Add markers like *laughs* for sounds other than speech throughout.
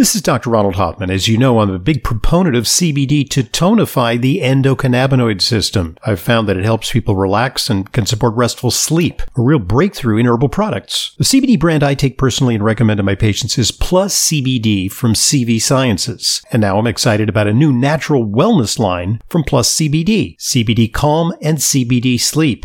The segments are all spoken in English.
This is Dr. Ronald Hoffman. As you know, I'm a big proponent of CBD to tonify the endocannabinoid system. I've found that it helps people relax and can support restful sleep, a real breakthrough in herbal products. The CBD brand I take personally and recommend to my patients is Plus CBD from CV Sciences. And now I'm excited about a new natural wellness line from Plus CBD, CBD Calm and CBD Sleep.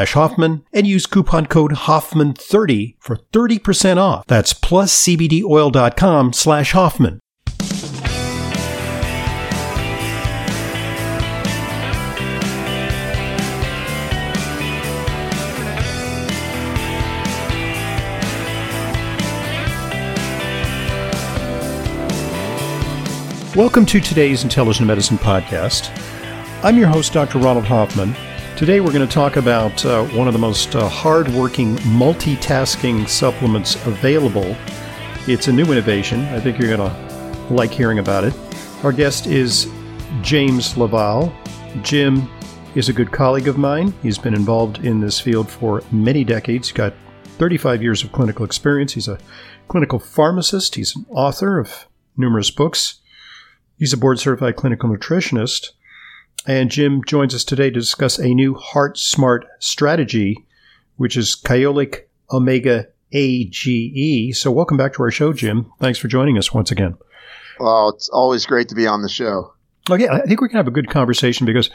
Hoffman and use coupon code Hoffman30 for 30% off. That's pluscbdoil.com slash Hoffman. Welcome to today's Intelligent Medicine Podcast. I'm your host, Dr. Ronald Hoffman. Today we're going to talk about uh, one of the most uh, hard-working multitasking supplements available. It's a new innovation. I think you're going to like hearing about it. Our guest is James LaValle. Jim is a good colleague of mine. He's been involved in this field for many decades. He's got 35 years of clinical experience. He's a clinical pharmacist. He's an author of numerous books. He's a board certified clinical nutritionist. And Jim joins us today to discuss a new Heart Smart strategy, which is Kyolic Omega AGE. So, welcome back to our show, Jim. Thanks for joining us once again. Well, it's always great to be on the show. Okay, I think we can have a good conversation because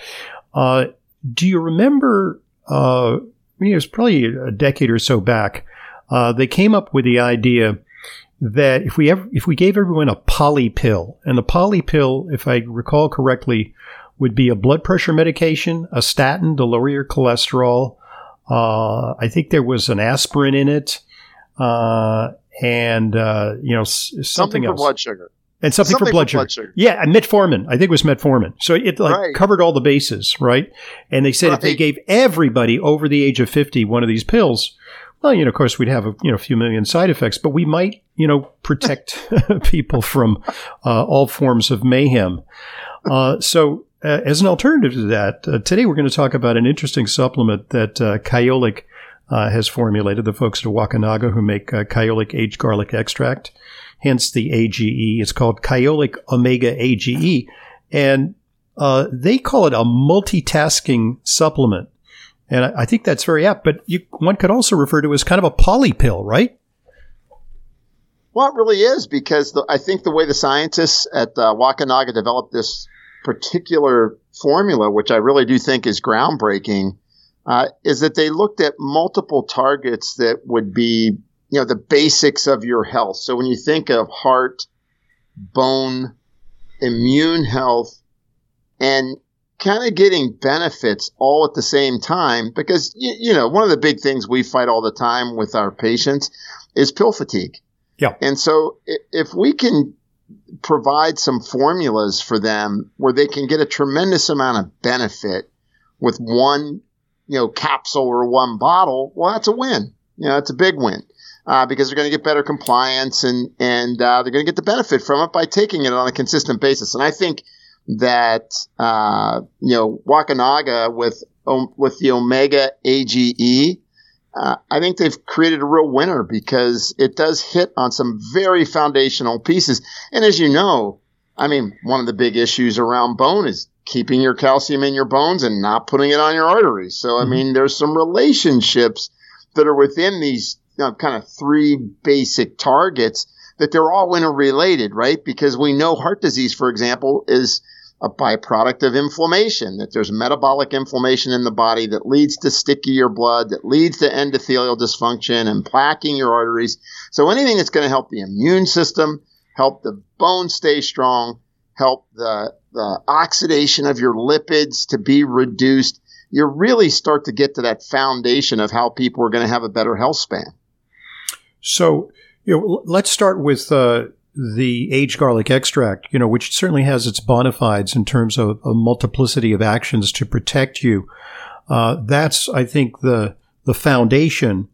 uh, do you remember? Uh, I mean, it was probably a decade or so back. Uh, they came up with the idea that if we ever, if we gave everyone a poly pill, and the poly pill, if I recall correctly, would be a blood pressure medication, a statin to lower your cholesterol. Uh, I think there was an aspirin in it, uh, and uh, you know s- something, Something for else, blood sugar. and something, for blood, for sugar. blood sugar. Yeah, and metformin. I think it was metformin. So it like Right. covered all the bases, right? And they said if they gave everybody over the age of fifty one of these pills, well, you know, of course, we'd have a you know a few million side effects, but we might you know protect *laughs* people from uh, all forms of mayhem. Uh, so. Uh, as an alternative to that, uh, today we're going to talk about an interesting supplement that uh, Kyolic uh, has formulated. The folks at Wakunaga who make uh, Kyolic aged garlic extract, hence the AGE. It's called Kyolic Omega AGE, and uh, they call it a multitasking supplement. And I, I think that's very apt. But you, one could also refer to it as kind of a poly pill, right? Well, it really is because the, I think the way the scientists at uh, Wakunaga developed this particular formula, which I really do think is groundbreaking, uh, is that they looked at multiple targets that would be, you know, the basics of your health. So when you think of heart, bone, immune health, and kind of getting benefits all at the same time, because, you, you know, one of the big things we fight all the time with our patients is pill fatigue. Yeah. And so if we can provide some formulas for them where they can get a tremendous amount of benefit with one, you know, capsule or one bottle, well, that's a win. You know, it's a big win. Uh, because they're going to get better compliance and and uh, they're going to get the benefit from it by taking it on a consistent basis. And I think that uh, you know Wakunaga with um, with the Omega AGE, uh, I think they've created a real winner because it does hit on some very foundational pieces. And as you know, I mean, one of the big issues around bone is keeping your calcium in your bones and not putting it on your arteries. So, I mean, there's some relationships that are within these you know, kind of three basic targets that they're all interrelated, right? Because we know heart disease, for example, is a byproduct of inflammation, that there's metabolic inflammation in the body that leads to stickier blood, that leads to endothelial dysfunction and plaquing your arteries. So anything that's going to help the immune system, help the bone stay strong, help the, the oxidation of your lipids to be reduced, you really start to get to that foundation of how people are going to have a better health span. So, you know, let's start with uh, the aged garlic extract, you know, which certainly has its bona fides in terms of a multiplicity of actions to protect you. Uh, that's, I think, the the foundation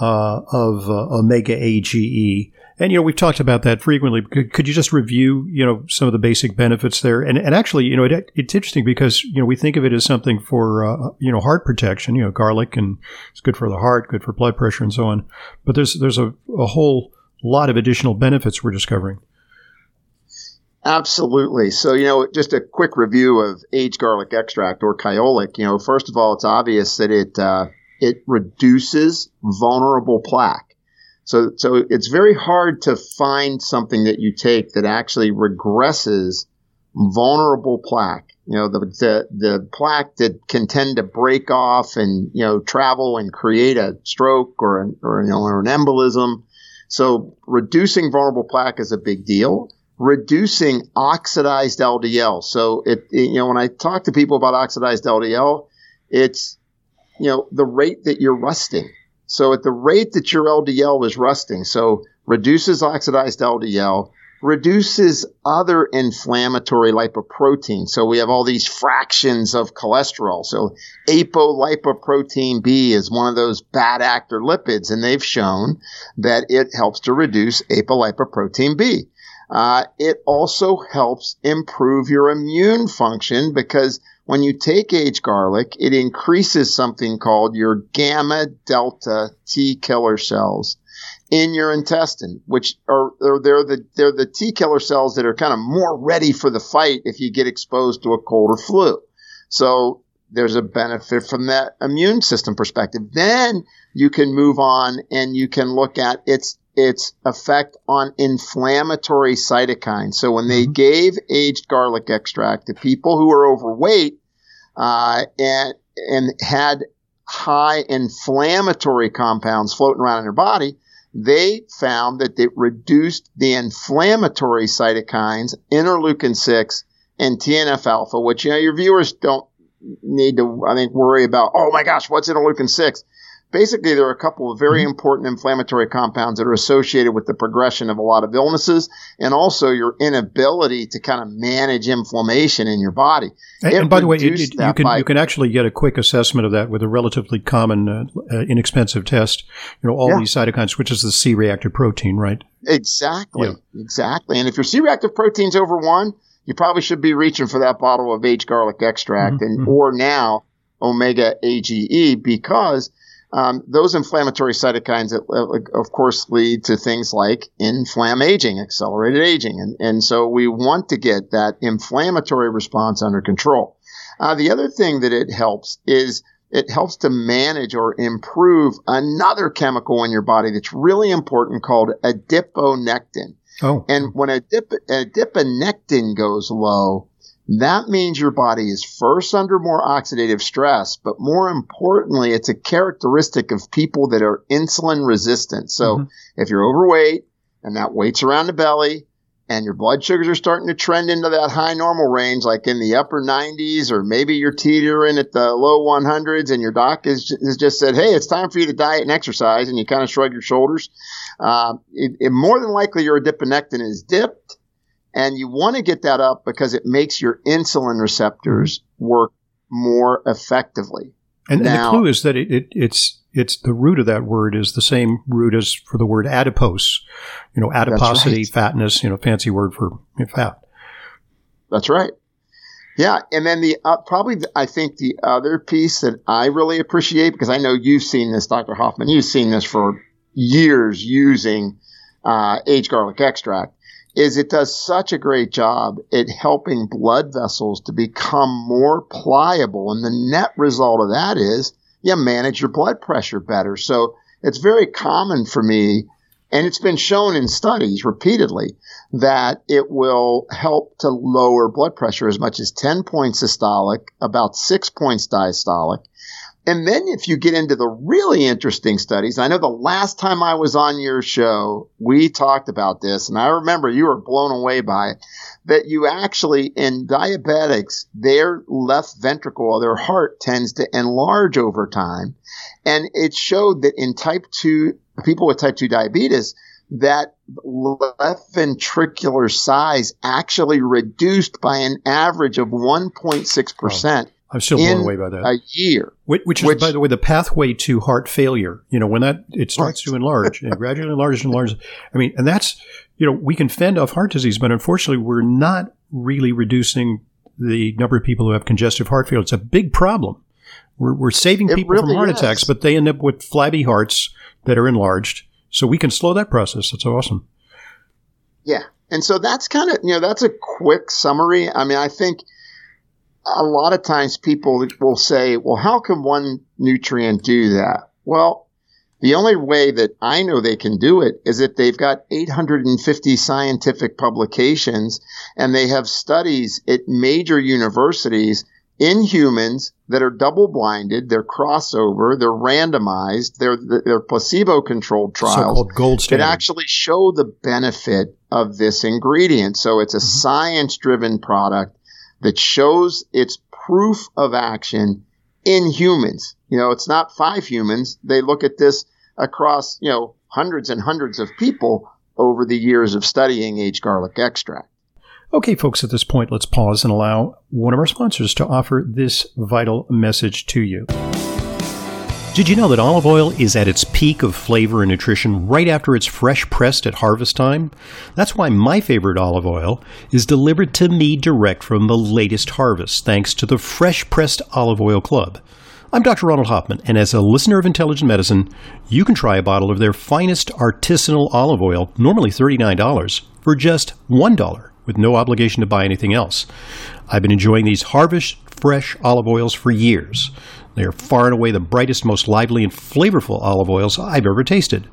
uh, of uh, omega AGE. And you know we've talked about that frequently. Could, could, you just review you know some of the basic benefits there? And and actually you know it, it's interesting because you know we think of it as something for uh, you know heart protection. You know garlic and it's good for the heart, good for blood pressure, and so on. But there's there's a, a whole lot of additional benefits we're discovering. Absolutely. So, you know, just a quick review of aged garlic extract or kyolic. You know, first of all, it's obvious that it uh, it reduces vulnerable plaque. So, so it's very hard to find something that you take that actually regresses vulnerable plaque. You know, the, the, the plaque that can tend to break off and, you know, travel and create a stroke or an, or, you know, or an embolism. So reducing vulnerable plaque is a big deal. Reducing oxidized LDL. So it, you know, when I talk to people about oxidized LDL, it's, you know, the rate that you're rusting. So at the rate that your LDL is rusting, so reduces oxidized LDL, reduces other inflammatory lipoproteins. So we have all these fractions of cholesterol. So apolipoprotein B is one of those bad actor lipids, and they've shown that it helps to reduce apolipoprotein B. Uh, it also helps improve your immune function because when you take aged garlic, it increases something called your gamma delta T killer cells in your intestine, which are, they're the they're the T killer cells that are kind of more ready for the fight if you get exposed to a cold or flu. So there's a benefit from that immune system perspective. Then you can move on and you can look at its its effect on inflammatory cytokines. So when they mm-hmm. gave aged garlic extract to people who were overweight uh, and and had high inflammatory compounds floating around in their body, they found that it reduced the inflammatory cytokines, interleukin six and TNF alpha, which you know your viewers don't need to I think worry about. Oh my gosh, what's interleukin six? Basically there are a couple of very mm-hmm. important inflammatory compounds that are associated with the progression of a lot of illnesses and also your inability to kind of manage inflammation in your body. And, and by the way, it, it, you can by, you can actually get a quick assessment of that with a relatively common, uh, uh, inexpensive test. You know, all yeah. these cytokines, which is the C-reactive protein, right? Exactly, yeah. exactly. And if your C-reactive protein's over one, you probably should be reaching for that bottle of aged garlic extract, mm-hmm. and mm-hmm. or now omega AGE because um, those inflammatory cytokines, uh, of course, lead to things like inflammaging, accelerated aging. And, and so we want to get that inflammatory response under control. Uh, the other thing that it helps is it helps to manage or improve another chemical in your body that's really important called adiponectin. Oh. And when adip- adiponectin goes low, that means your body is first under more oxidative stress, but more importantly, it's a characteristic of people that are insulin resistant. So mm-hmm. if you're overweight and that weight's around the belly and your blood sugars are starting to trend into that high normal range, like in the upper 90s, or maybe you're teetering at the low 100s and your doc has, has just said, Hey, it's time for you to diet and exercise. And you kind of shrug your shoulders. Uh, it, it more than likely your adiponectin is dipped and you want to get that up because it makes your insulin receptors work more effectively. And, now, and the clue is that it, it, it's it's the root of that word is the same root as for the word adipose. You know, adiposity, right. fatness. You know, fancy word for fat. That's right. Yeah, and then the uh, probably I think the other piece that I really appreciate because I know you've seen this, Dr. Hoffman. You've seen this for years using uh, aged garlic extract is it does such a great job at helping blood vessels to become more pliable. And the net result of that is you manage your blood pressure better. So it's very common for me, and it's been shown in studies repeatedly that it will help to lower blood pressure as much as 10 points systolic, about six points diastolic. And then if you get into the really interesting studies, I know the last time I was on your show, we talked about this, and I remember you were blown away by it, that you actually, in diabetics, their left ventricle, their heart tends to enlarge over time. And it showed that in type 2, people with type 2 diabetes, that left ventricular size actually reduced by an average of 1.6%. I'm still blown away by that. A year. Which, which is, which, by the way, the pathway to heart failure. You know, when that, it starts to enlarge and gradually enlarges and enlarges. I mean, and that's, you know, we can fend off heart disease, but unfortunately, we're not really reducing the number of people who have congestive heart failure. It's a big problem. We're, we're saving people really from heart is. attacks, but they end up with flabby hearts that are enlarged. So we can slow that process. That's awesome. Yeah. And so that's kind of, you know, that's a quick summary. I mean, I think a lot of times people will say, well, how can one nutrient do that? Well, the only way that I know they can do it is if they've got 850 scientific publications and they have studies at major universities in humans that are double blinded, they're crossover, they're randomized, they're they're placebo controlled trials so gold that actually show the benefit of this ingredient. So it's a mm-hmm. science driven product that shows its proof of action in humans. You know, it's not five humans. They look at this across, you know, hundreds and hundreds of people over the years of studying aged garlic extract. Okay, folks, at this point, let's pause and allow one of our sponsors to offer this vital message to you. Did you know that olive oil is at its peak of flavor and nutrition right after it's fresh pressed at harvest time? That's why my favorite olive oil is delivered to me direct from the latest harvest, thanks to the Fresh Pressed Olive Oil Club. I'm Dr. Ronald Hoffman, and as a listener of Intelligent Medicine, you can try a bottle of their finest artisanal olive oil, normally $39, for just $1 with no obligation to buy anything else. I've been enjoying these harvest fresh olive oils for years. They are far and away the brightest, most lively, and flavorful olive oils I've ever tasted.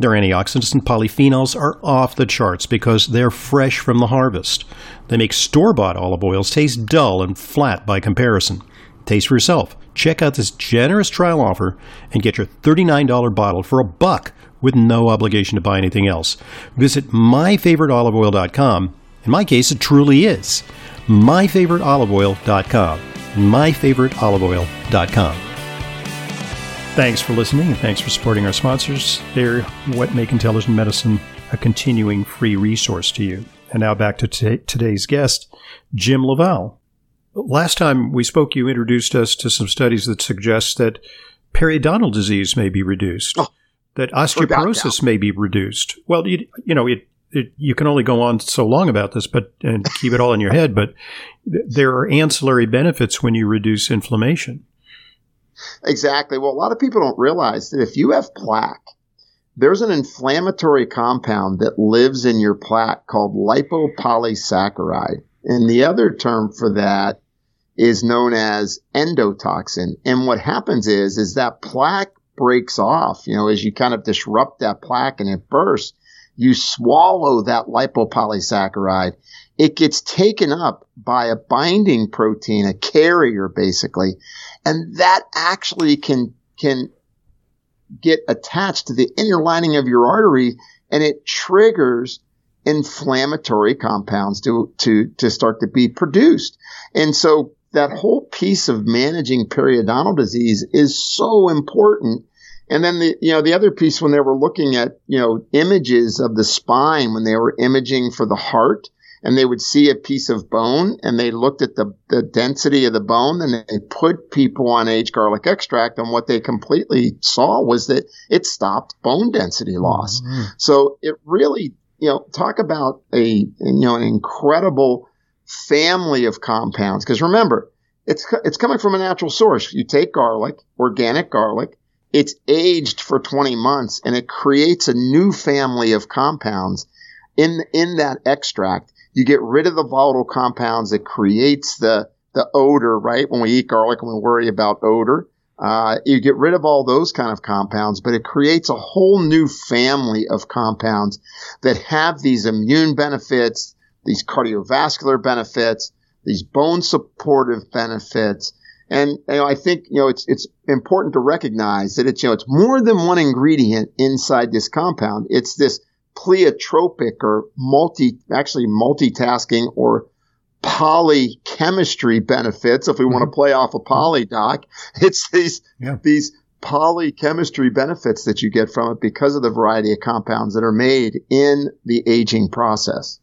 Their antioxidants and polyphenols are off the charts because they're fresh from the harvest. They make store bought olive oils taste dull and flat by comparison. Taste for yourself. Check out this generous trial offer and get your $39 bottle for a buck with no obligation to buy anything else. Visit myfavoriteoliveoil.com. In my case, it truly is. myfavoriteoliveoil.com myfavoriteoliveoil.com. Thanks for listening and thanks for supporting our sponsors. They're what make intelligent medicine a continuing free resource to you. And now back to t- today's guest, Jim LaValle. Last time we spoke, you introduced us to some studies that suggest that periodontal disease may be reduced, oh, that osteoporosis may be reduced. Well, you, you know, it, it, you can only go on so long about this, but and keep it all in your head. But th- there are ancillary benefits when you reduce inflammation. Exactly. Well, a lot of people don't realize that if you have plaque, there's an inflammatory compound that lives in your plaque called lipopolysaccharide, and the other term for that is known as endotoxin. And what happens is, is that plaque breaks off, you know, as you kind of disrupt that plaque and it bursts you swallow that lipopolysaccharide, it gets taken up by a binding protein, a carrier basically, and that actually can can get attached to the inner lining of your artery and it triggers inflammatory compounds to to to start to be produced. And so that whole piece of managing periodontal disease is so important and then the you know the other piece when they were looking at you know images of the spine when they were imaging for the heart and they would see a piece of bone and they looked at the, the density of the bone and they put people on aged garlic extract and what they completely saw was that it stopped bone density loss. Mm-hmm. So it really you know talk about a you know an incredible family of compounds because remember it's it's coming from a natural source. You take garlic, organic garlic, it's aged for 20 months and it creates a new family of compounds. In in that extract you get rid of the volatile compounds. That creates the the odor right? When we eat garlic and we worry about odor uh, you get rid of all those kind of compounds but it creates a whole new family of compounds that have these immune benefits these cardiovascular benefits these bone supportive benefits and you know, I think you know it's it's important to recognize that it's you know it's more than one ingredient inside this compound. It's this pleiotropic or multi actually multitasking or polychemistry benefits. If we mm-hmm. want to play off a poly doc, *laughs* it's these yeah. these polychemistry benefits that you get from it because of the variety of compounds that are made in the aging process.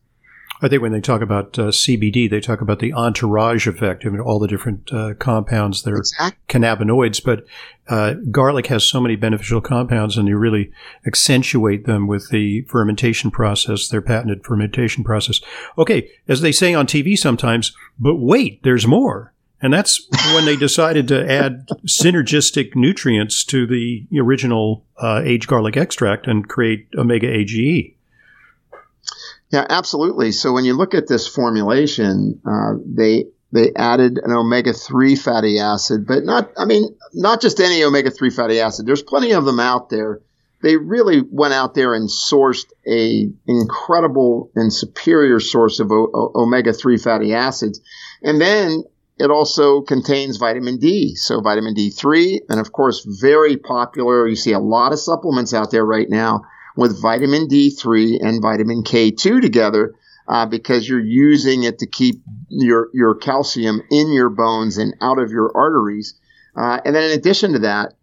I think when they talk about uh, CBD, they talk about the entourage effect. I mean, all the different uh, compounds that are exactly. cannabinoids, but uh, garlic has so many beneficial compounds, and you really accentuate them with the fermentation process, their patented fermentation process. Okay, as they say on TV sometimes, but wait, there's more. And that's when they decided to add synergistic nutrients to the original uh, aged garlic extract and create omega AGE. Yeah, absolutely. So when you look at this formulation, uh, they they added an omega three fatty acid, but not I mean not just any omega three fatty acid. There's plenty of them out there. They really went out there and sourced a incredible and superior source of o- omega three fatty acids, and then it also contains vitamin D. So vitamin D3, and of course, very popular. You see a lot of supplements out there right now with vitamin D3 and vitamin K2 together uh, because you're using it to keep your, your calcium in your bones and out of your arteries. Uh, and then in addition to that,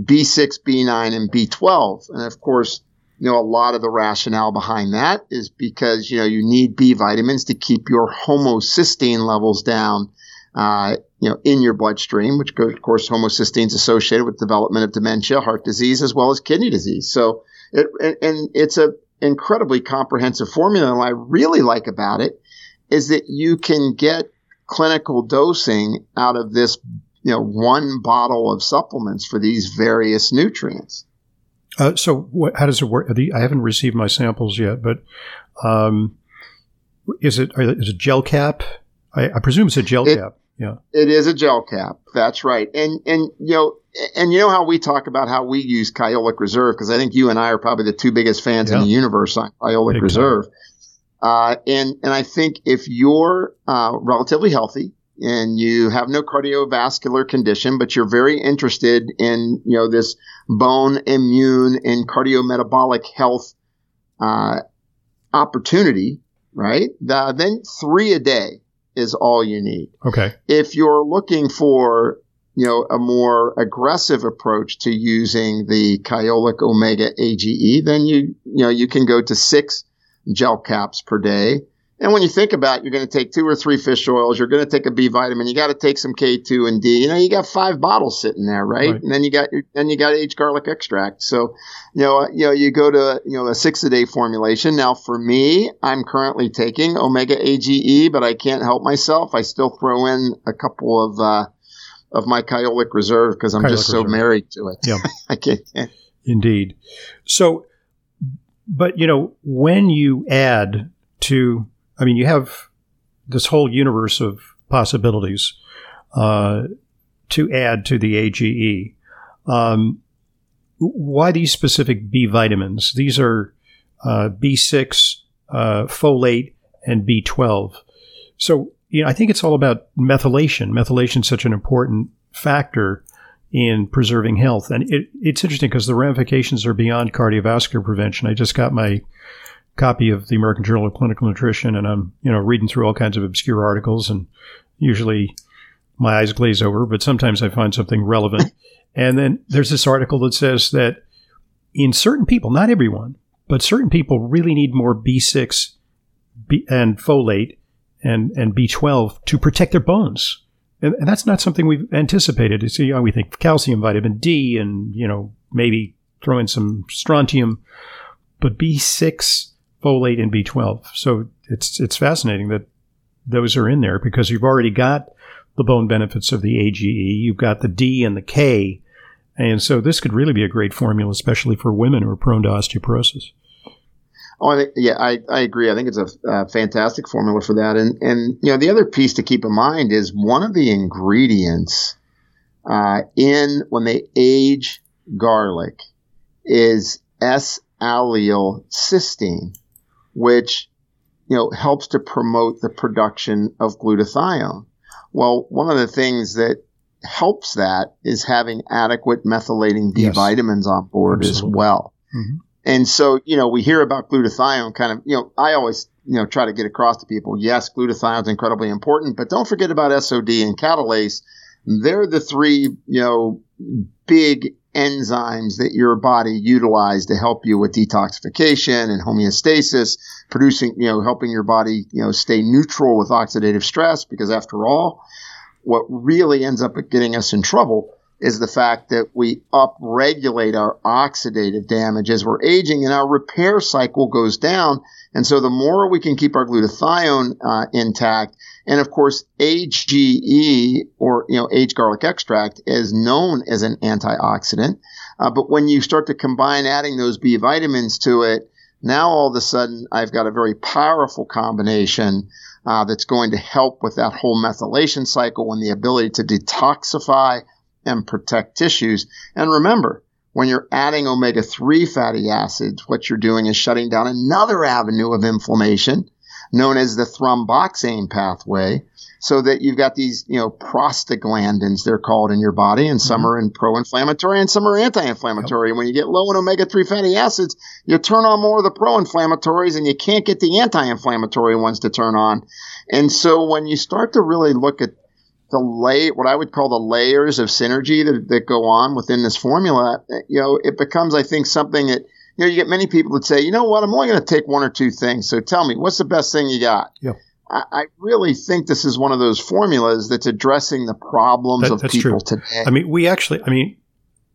B6, B9, and B12. And of course, you know, a lot of the rationale behind that is because, you know, you need B vitamins to keep your homocysteine levels down, uh, you know, in your bloodstream, which of course, homocysteine is associated with development of dementia, heart disease, as well as kidney disease. So, it, and, and it's a incredibly comprehensive formula. And what I really like about it is that you can get clinical dosing out of this, you know, one bottle of supplements for these various nutrients. Uh, so what, how does it work? I haven't received my samples yet, but um, is it is it a gel cap? I, I presume it's a gel it, cap. Yeah, it is a gel cap. That's right. And and you know and you know how we talk about how we use Kyolic Reserve because I think you and I are probably the two biggest fans yeah. in the universe on Kyolic Big Reserve. Uh, and and I think if you're uh, relatively healthy and you have no cardiovascular condition, but you're very interested in you know this bone immune and cardiometabolic health uh, opportunity, right? The, then three a day is all you need. Okay. If you're looking for you know, a more aggressive approach to using the Kyolic Omega AGE, then you, you know, you can go to six gel caps per day. And when you think about it, you're going to take two or three fish oils, you're going to take a B vitamin, you got to take some K2 and D. You know, you got five bottles sitting there, right? right. And then you got then you got aged garlic extract. So, you know, you know, you go to you know a six a day formulation. Now, for me, I'm currently taking Omega AGE, but I can't help myself. I still throw in a couple of uh, of my Kyolic Reserve because I'm Kyolic just so married to it. Yeah, *laughs* I can't. Indeed. So, but you know, when you add to, I mean, you have this whole universe of possibilities uh, to add to the AGE. Um, why these specific B vitamins? These are uh, B6, uh, folate, and B12. So you know, I think it's all about methylation. Methylation is such an important factor in preserving health. And it, it's interesting because the ramifications are beyond cardiovascular prevention. I just got my copy of the American Journal of Clinical Nutrition and I'm, you know, reading through all kinds of obscure articles and usually my eyes glaze over, but sometimes I find something relevant. *laughs* and then there's this article that says that in certain people, not everyone, but certain people really need more B6 and folate and, and B12 to protect their bones. And, and that's not something we've anticipated. So, you know, we think calcium, vitamin D, and, you know, maybe throw in some strontium, but B6, folate, and B12. So it's, it's fascinating that those are in there because you've already got the bone benefits of the AGE, you've got the D and the K. And so this could really be a great formula, especially for women who are prone to osteoporosis. Oh, I yeah, I, I agree. I think it's a, a, fantastic formula for that. And, and, you know, the other piece to keep in mind is one of the ingredients uh, in when they age garlic is S-allyl cysteine, which, you know, helps to promote the production of glutathione. Well, one of the things that helps that is having adequate methylating B yes. vitamins on board Absolutely. as well. Mm-hmm. And so, you know, we hear about glutathione kind of, you know, I always, you know, try to get across to people, yes, glutathione is incredibly important, but don't forget about SOD and catalase. They're the three, you know, big enzymes that your body utilizes to help you with detoxification and homeostasis, producing, you know, helping your body, you know, stay neutral with oxidative stress. Because after all, what really ends up getting us in trouble is the fact that we upregulate our oxidative damage as we're aging and our repair cycle goes down. And so the more we can keep our glutathione uh, intact, and of course, AGE or you know aged garlic extract is known as an antioxidant. Uh, but when you start to combine adding those B vitamins to it, now all of a sudden I've got a very powerful combination uh, that's going to help with that whole methylation cycle and the ability to detoxify and protect tissues. And remember, when you're adding omega 3 fatty acids, what you're doing is shutting down another avenue of inflammation known as the thromboxane pathway. So that you've got these, you know, prostaglandins, they're called in your body, and some mm-hmm. are in pro-inflammatory and some are anti-inflammatory. Yep. And when you get low in omega-3 fatty acids, you turn on more of the pro-inflammatories and you can't get the anti-inflammatory ones to turn on. And so when you start to really look at the lay, what I would call the layers of synergy that, that go on within this formula, you know, it becomes, I think, something that, you know, you get many people that say, you know what, I'm only going to take one or two things. So tell me, what's the best thing you got? Yeah. I, I really think this is one of those formulas that's addressing the problems that, of people true. today. I mean, we actually, I mean,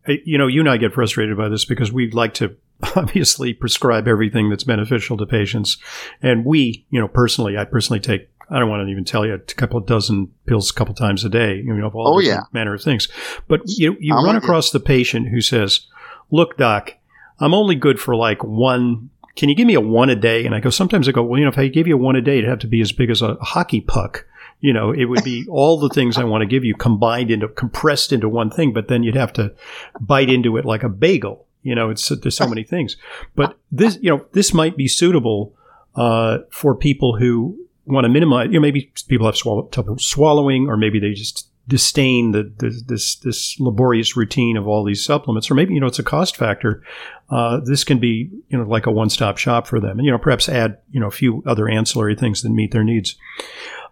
you know, you and I get frustrated by this because we'd like to *laughs* obviously prescribe everything that's beneficial to patients. And we, you know, personally, I personally take I don't want to even tell you a couple dozen pills a couple times a day, you know, of all oh, yeah. manner of things. But you you run across the patient who says, "Look, doc, I'm only good for like one. Can you give me a one a day?" And I go, sometimes I go, well, you know, if I gave you a one a day, it'd have to be as big as a hockey puck. You know, it would be *laughs* all the things I want to give you combined into compressed into one thing, but then you'd have to bite into it like a bagel. You know, it's there's so many things. But this, you know, this might be suitable uh, for people who want to minimize, you know, maybe people have swallow, trouble swallowing, or maybe they just disdain the, the, this this laborious routine of all these supplements, or maybe you know it's a cost factor. Uh, this can be you know like a one stop shop for them, and you know perhaps add you know a few other ancillary things that meet their needs.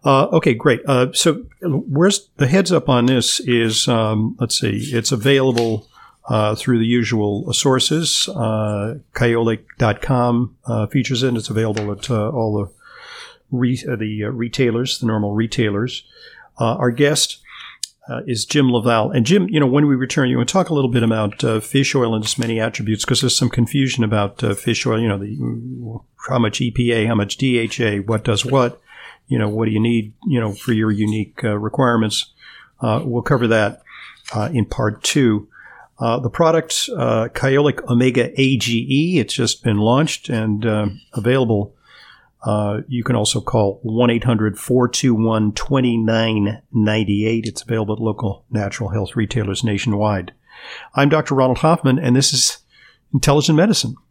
Uh, okay, great. Uh, so where's the heads up on this is um, let's see, it's available. Uh, through the usual sources. Uh, Kyolic.com uh, features it. It's available at uh, all the re- the retailers, the normal retailers. Our guest uh, is Jim LaValle. And Jim, you know, when we return, you want to talk a little bit about uh, fish oil and its many attributes because there's some confusion about uh, fish oil. You know, the how much EPA, how much DHA, what does what. You know, what do you need? You know, for your unique requirements. we'll cover that in part two. the product, uh, Kyolic Omega AGE, it's just been launched and available uh, you can also call 1 800 421 2998. It's available at local natural health retailers nationwide. I'm Dr. Ronald Hoffman, and this is Intelligent Medicine.